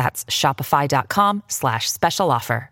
That's shopify.com slash special offer.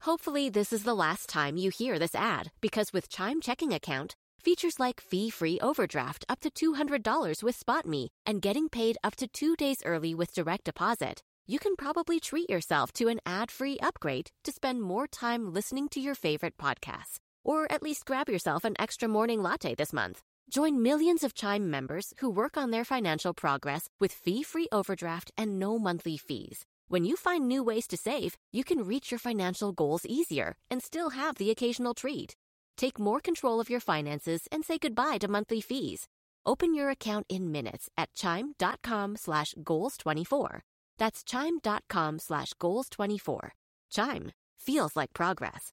Hopefully, this is the last time you hear this ad because with Chime Checking Account, features like fee free overdraft up to $200 with SpotMe and getting paid up to two days early with direct deposit, you can probably treat yourself to an ad free upgrade to spend more time listening to your favorite podcasts. Or at least grab yourself an extra morning latte this month. Join millions of Chime members who work on their financial progress with fee-free overdraft and no monthly fees. When you find new ways to save, you can reach your financial goals easier and still have the occasional treat. Take more control of your finances and say goodbye to monthly fees. Open your account in minutes at chime.com slash goals24. That's chime.com slash goals24. Chime feels like progress.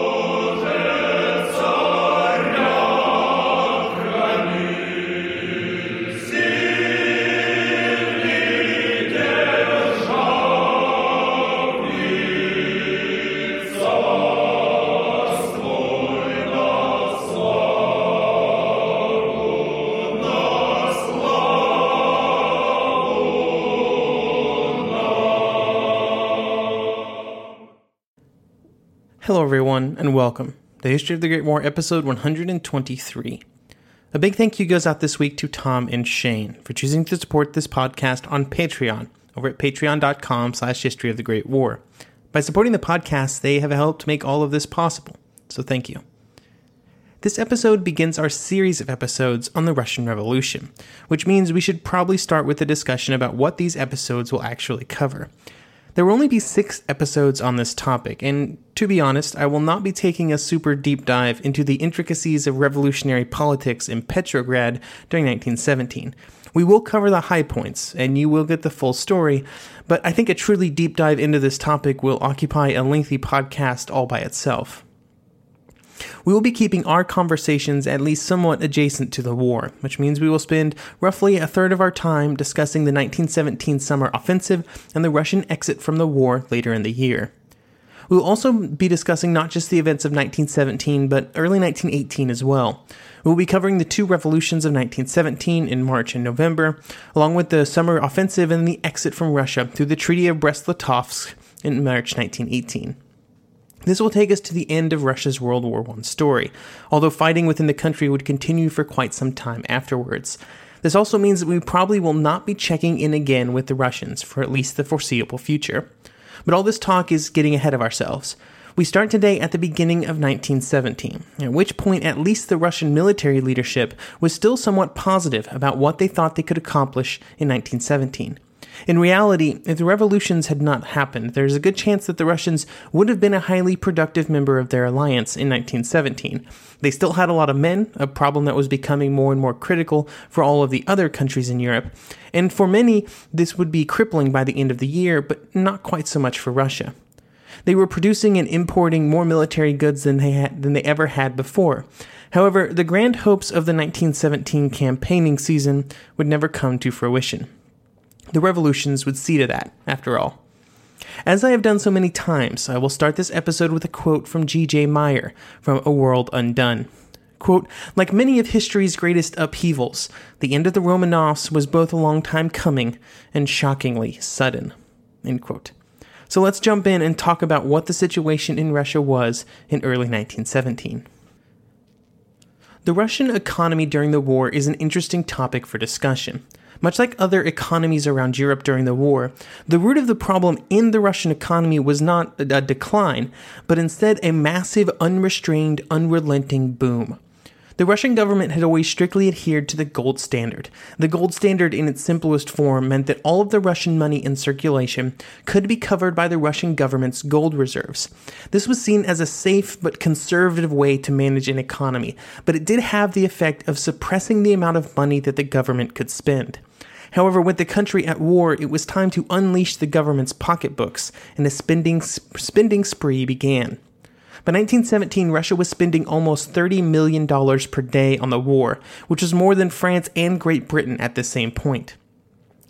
Hello, everyone, and welcome. The History of the Great War, episode 123. A big thank you goes out this week to Tom and Shane for choosing to support this podcast on Patreon over at patreon.com slash history of the Great War. By supporting the podcast, they have helped make all of this possible, so thank you. This episode begins our series of episodes on the Russian Revolution, which means we should probably start with a discussion about what these episodes will actually cover. There will only be six episodes on this topic, and to be honest, I will not be taking a super deep dive into the intricacies of revolutionary politics in Petrograd during 1917. We will cover the high points, and you will get the full story, but I think a truly deep dive into this topic will occupy a lengthy podcast all by itself. We will be keeping our conversations at least somewhat adjacent to the war, which means we will spend roughly a third of our time discussing the 1917 summer offensive and the Russian exit from the war later in the year. We will also be discussing not just the events of 1917, but early 1918 as well. We will be covering the two revolutions of 1917 in March and November, along with the summer offensive and the exit from Russia through the Treaty of Brest-Litovsk in March 1918. This will take us to the end of Russia's World War I story, although fighting within the country would continue for quite some time afterwards. This also means that we probably will not be checking in again with the Russians for at least the foreseeable future. But all this talk is getting ahead of ourselves. We start today at the beginning of 1917, at which point at least the Russian military leadership was still somewhat positive about what they thought they could accomplish in 1917. In reality, if the revolutions had not happened, there's a good chance that the Russians would have been a highly productive member of their alliance in 1917. They still had a lot of men, a problem that was becoming more and more critical for all of the other countries in Europe. And for many, this would be crippling by the end of the year, but not quite so much for Russia. They were producing and importing more military goods than they had, than they ever had before. However, the grand hopes of the 1917 campaigning season would never come to fruition. The revolutions would see to that, after all. As I have done so many times, I will start this episode with a quote from G.J. Meyer from A World Undone. Quote, like many of history's greatest upheavals, the end of the Romanovs was both a long time coming and shockingly sudden. End quote. So let's jump in and talk about what the situation in Russia was in early 1917. The Russian economy during the war is an interesting topic for discussion. Much like other economies around Europe during the war, the root of the problem in the Russian economy was not a decline, but instead a massive, unrestrained, unrelenting boom. The Russian government had always strictly adhered to the gold standard. The gold standard, in its simplest form, meant that all of the Russian money in circulation could be covered by the Russian government's gold reserves. This was seen as a safe but conservative way to manage an economy, but it did have the effect of suppressing the amount of money that the government could spend. However, with the country at war, it was time to unleash the government's pocketbooks, and a spending, spending spree began. By 1917, Russia was spending almost $30 million per day on the war, which was more than France and Great Britain at the same point.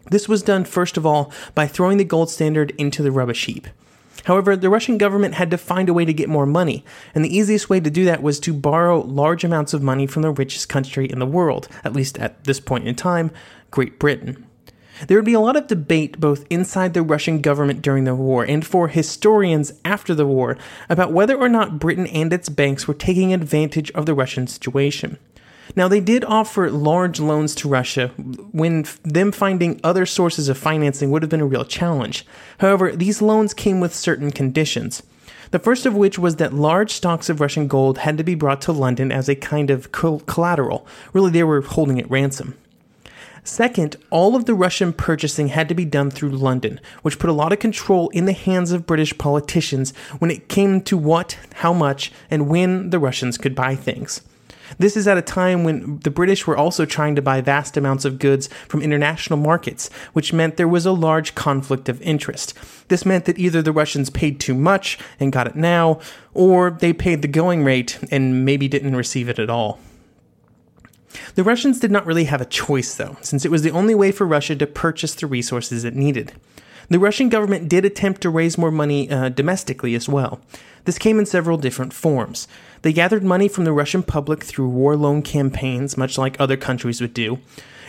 This was done, first of all, by throwing the gold standard into the rubbish heap. However, the Russian government had to find a way to get more money, and the easiest way to do that was to borrow large amounts of money from the richest country in the world, at least at this point in time, Great Britain. There would be a lot of debate both inside the Russian government during the war and for historians after the war about whether or not Britain and its banks were taking advantage of the Russian situation. Now, they did offer large loans to Russia when them finding other sources of financing would have been a real challenge. However, these loans came with certain conditions. The first of which was that large stocks of Russian gold had to be brought to London as a kind of collateral. Really, they were holding it ransom. Second, all of the Russian purchasing had to be done through London, which put a lot of control in the hands of British politicians when it came to what, how much, and when the Russians could buy things. This is at a time when the British were also trying to buy vast amounts of goods from international markets, which meant there was a large conflict of interest. This meant that either the Russians paid too much and got it now, or they paid the going rate and maybe didn't receive it at all. The Russians did not really have a choice, though, since it was the only way for Russia to purchase the resources it needed. The Russian government did attempt to raise more money uh, domestically as well. This came in several different forms. They gathered money from the Russian public through war loan campaigns, much like other countries would do,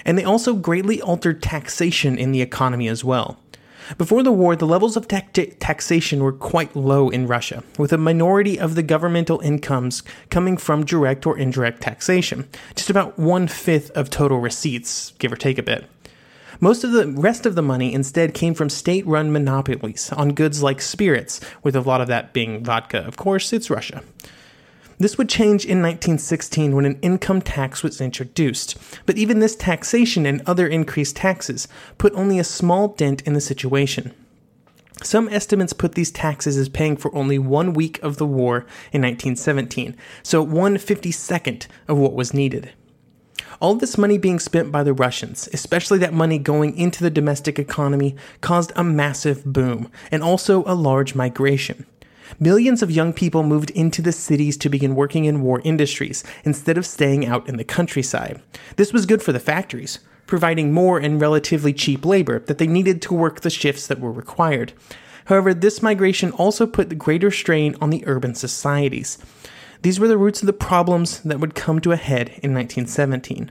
and they also greatly altered taxation in the economy as well. Before the war, the levels of ta- taxation were quite low in Russia, with a minority of the governmental incomes coming from direct or indirect taxation, just about one fifth of total receipts, give or take a bit. Most of the rest of the money instead came from state run monopolies on goods like spirits, with a lot of that being vodka. Of course, it's Russia. This would change in 1916 when an income tax was introduced, but even this taxation and other increased taxes put only a small dent in the situation. Some estimates put these taxes as paying for only one week of the war in 1917, so one fifty-second of what was needed. All this money being spent by the Russians, especially that money going into the domestic economy, caused a massive boom and also a large migration. Millions of young people moved into the cities to begin working in war industries instead of staying out in the countryside. This was good for the factories, providing more and relatively cheap labor that they needed to work the shifts that were required. However, this migration also put the greater strain on the urban societies. These were the roots of the problems that would come to a head in 1917.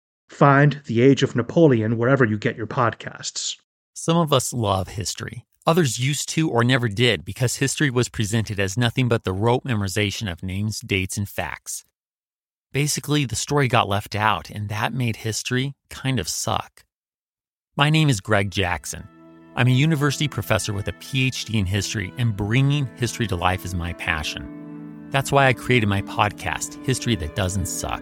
Find The Age of Napoleon wherever you get your podcasts. Some of us love history. Others used to or never did because history was presented as nothing but the rote memorization of names, dates, and facts. Basically, the story got left out, and that made history kind of suck. My name is Greg Jackson. I'm a university professor with a PhD in history, and bringing history to life is my passion. That's why I created my podcast, History That Doesn't Suck.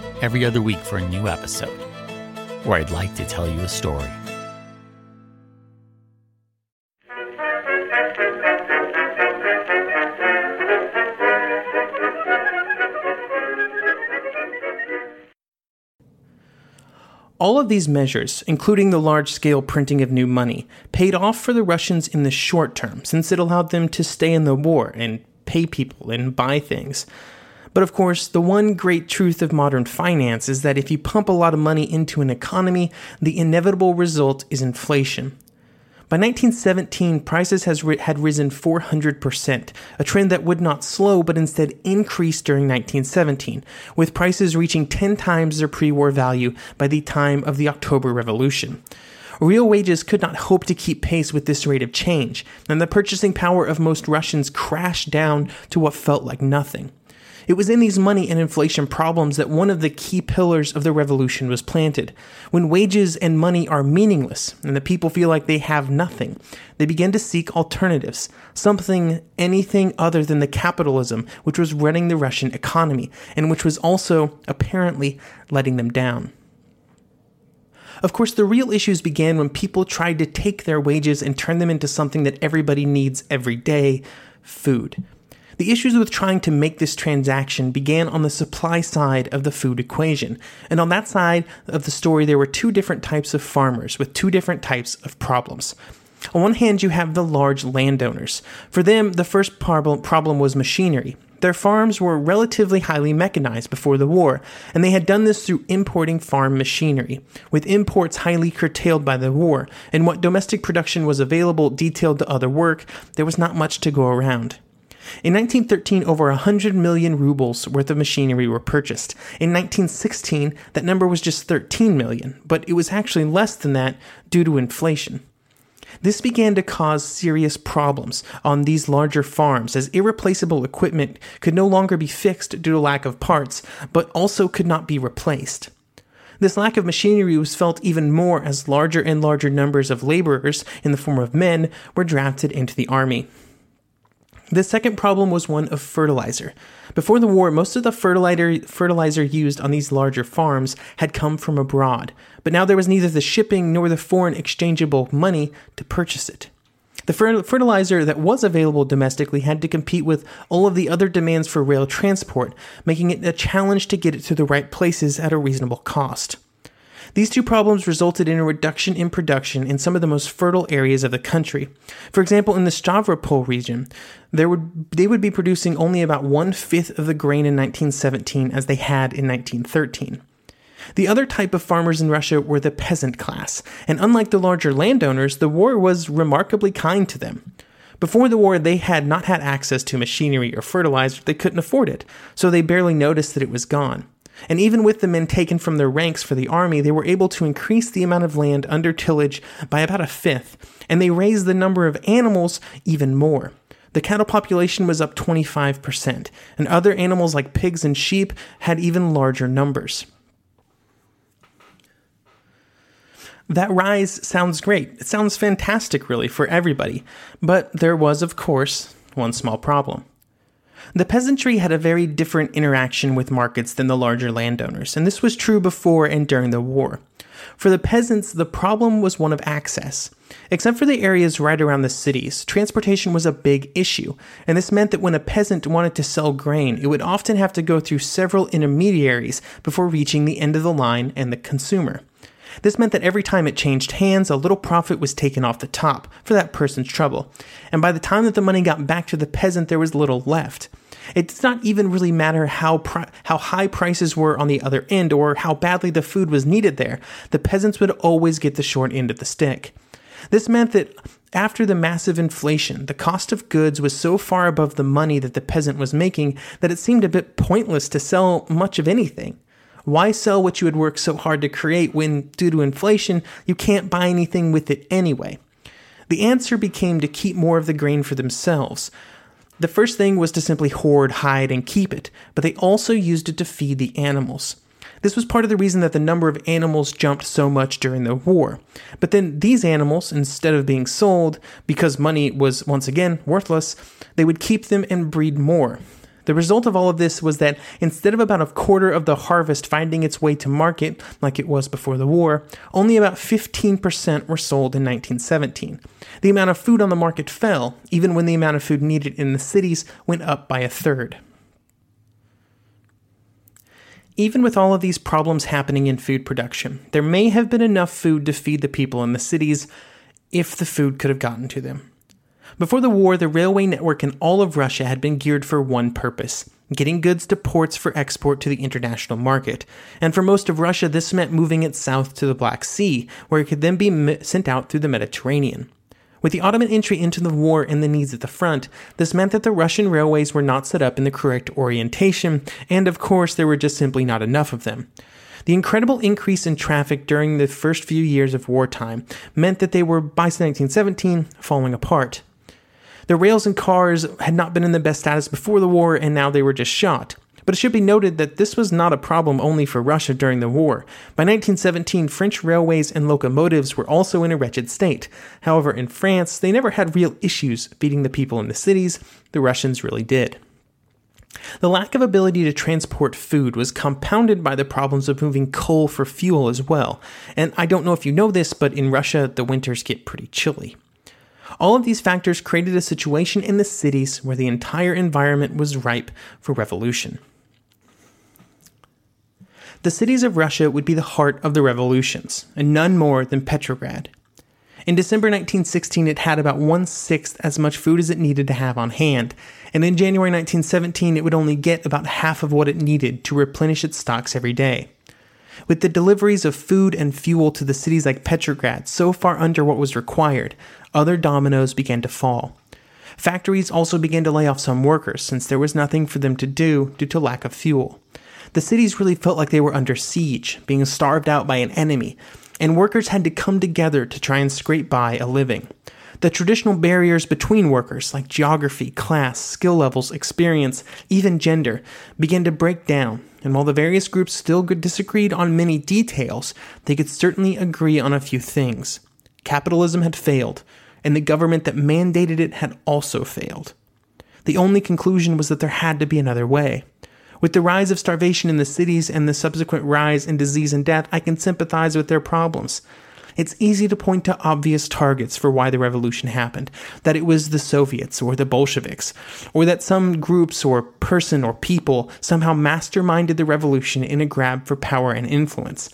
every other week for a new episode where I'd like to tell you a story. All of these measures, including the large scale printing of new money, paid off for the Russians in the short term since it allowed them to stay in the war and pay people and buy things. But of course, the one great truth of modern finance is that if you pump a lot of money into an economy, the inevitable result is inflation. By 1917, prices has had risen 400%, a trend that would not slow but instead increase during 1917, with prices reaching 10 times their pre war value by the time of the October Revolution. Real wages could not hope to keep pace with this rate of change, and the purchasing power of most Russians crashed down to what felt like nothing. It was in these money and inflation problems that one of the key pillars of the revolution was planted. When wages and money are meaningless and the people feel like they have nothing, they begin to seek alternatives, something, anything other than the capitalism which was running the Russian economy and which was also apparently letting them down. Of course, the real issues began when people tried to take their wages and turn them into something that everybody needs every day food. The issues with trying to make this transaction began on the supply side of the food equation. And on that side of the story, there were two different types of farmers with two different types of problems. On one hand, you have the large landowners. For them, the first problem was machinery. Their farms were relatively highly mechanized before the war, and they had done this through importing farm machinery, with imports highly curtailed by the war, and what domestic production was available detailed to other work, there was not much to go around. In 1913, over 100 million rubles worth of machinery were purchased. In 1916, that number was just 13 million, but it was actually less than that due to inflation. This began to cause serious problems on these larger farms as irreplaceable equipment could no longer be fixed due to lack of parts, but also could not be replaced. This lack of machinery was felt even more as larger and larger numbers of laborers, in the form of men, were drafted into the army. The second problem was one of fertilizer. Before the war, most of the fertilizer, fertilizer used on these larger farms had come from abroad, but now there was neither the shipping nor the foreign exchangeable money to purchase it. The fertilizer that was available domestically had to compete with all of the other demands for rail transport, making it a challenge to get it to the right places at a reasonable cost. These two problems resulted in a reduction in production in some of the most fertile areas of the country. For example, in the Stavropol region, there would, they would be producing only about one fifth of the grain in 1917 as they had in 1913. The other type of farmers in Russia were the peasant class, and unlike the larger landowners, the war was remarkably kind to them. Before the war, they had not had access to machinery or fertilizer, they couldn't afford it, so they barely noticed that it was gone. And even with the men taken from their ranks for the army, they were able to increase the amount of land under tillage by about a fifth, and they raised the number of animals even more. The cattle population was up 25%, and other animals like pigs and sheep had even larger numbers. That rise sounds great. It sounds fantastic, really, for everybody. But there was, of course, one small problem. The peasantry had a very different interaction with markets than the larger landowners, and this was true before and during the war. For the peasants, the problem was one of access. Except for the areas right around the cities, transportation was a big issue, and this meant that when a peasant wanted to sell grain, it would often have to go through several intermediaries before reaching the end of the line and the consumer. This meant that every time it changed hands, a little profit was taken off the top for that person's trouble. And by the time that the money got back to the peasant, there was little left. It did not even really matter how how high prices were on the other end or how badly the food was needed there. The peasants would always get the short end of the stick. This meant that after the massive inflation, the cost of goods was so far above the money that the peasant was making that it seemed a bit pointless to sell much of anything. Why sell what you had worked so hard to create when, due to inflation, you can't buy anything with it anyway? The answer became to keep more of the grain for themselves. The first thing was to simply hoard, hide, and keep it, but they also used it to feed the animals. This was part of the reason that the number of animals jumped so much during the war. But then these animals, instead of being sold because money was once again worthless, they would keep them and breed more. The result of all of this was that instead of about a quarter of the harvest finding its way to market, like it was before the war, only about 15% were sold in 1917. The amount of food on the market fell, even when the amount of food needed in the cities went up by a third. Even with all of these problems happening in food production, there may have been enough food to feed the people in the cities if the food could have gotten to them. Before the war, the railway network in all of Russia had been geared for one purpose getting goods to ports for export to the international market. And for most of Russia, this meant moving it south to the Black Sea, where it could then be sent out through the Mediterranean. With the Ottoman entry into the war and the needs at the front, this meant that the Russian railways were not set up in the correct orientation, and of course, there were just simply not enough of them. The incredible increase in traffic during the first few years of wartime meant that they were, by 1917, falling apart. The rails and cars had not been in the best status before the war, and now they were just shot. But it should be noted that this was not a problem only for Russia during the war. By 1917, French railways and locomotives were also in a wretched state. However, in France, they never had real issues feeding the people in the cities. The Russians really did. The lack of ability to transport food was compounded by the problems of moving coal for fuel as well. And I don't know if you know this, but in Russia, the winters get pretty chilly. All of these factors created a situation in the cities where the entire environment was ripe for revolution. The cities of Russia would be the heart of the revolutions, and none more than Petrograd. In December 1916, it had about one sixth as much food as it needed to have on hand, and in January 1917, it would only get about half of what it needed to replenish its stocks every day. With the deliveries of food and fuel to the cities like Petrograd so far under what was required, other dominoes began to fall. Factories also began to lay off some workers since there was nothing for them to do due to lack of fuel. The cities really felt like they were under siege, being starved out by an enemy, and workers had to come together to try and scrape by a living. The traditional barriers between workers, like geography, class, skill levels, experience, even gender, began to break down, and while the various groups still disagreed on many details, they could certainly agree on a few things. Capitalism had failed, and the government that mandated it had also failed. The only conclusion was that there had to be another way. With the rise of starvation in the cities and the subsequent rise in disease and death, I can sympathize with their problems. It's easy to point to obvious targets for why the revolution happened that it was the Soviets or the Bolsheviks, or that some groups or person or people somehow masterminded the revolution in a grab for power and influence.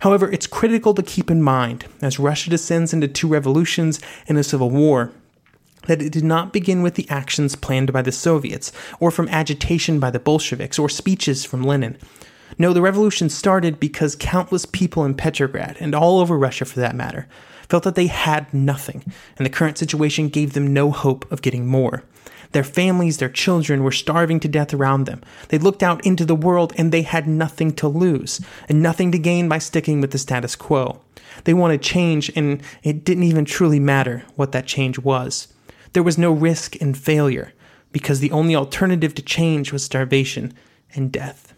However, it's critical to keep in mind, as Russia descends into two revolutions and a civil war, that it did not begin with the actions planned by the Soviets, or from agitation by the Bolsheviks, or speeches from Lenin. No, the revolution started because countless people in Petrograd, and all over Russia for that matter, felt that they had nothing, and the current situation gave them no hope of getting more. Their families, their children were starving to death around them. They looked out into the world and they had nothing to lose and nothing to gain by sticking with the status quo. They wanted change, and it didn't even truly matter what that change was. There was no risk in failure because the only alternative to change was starvation and death.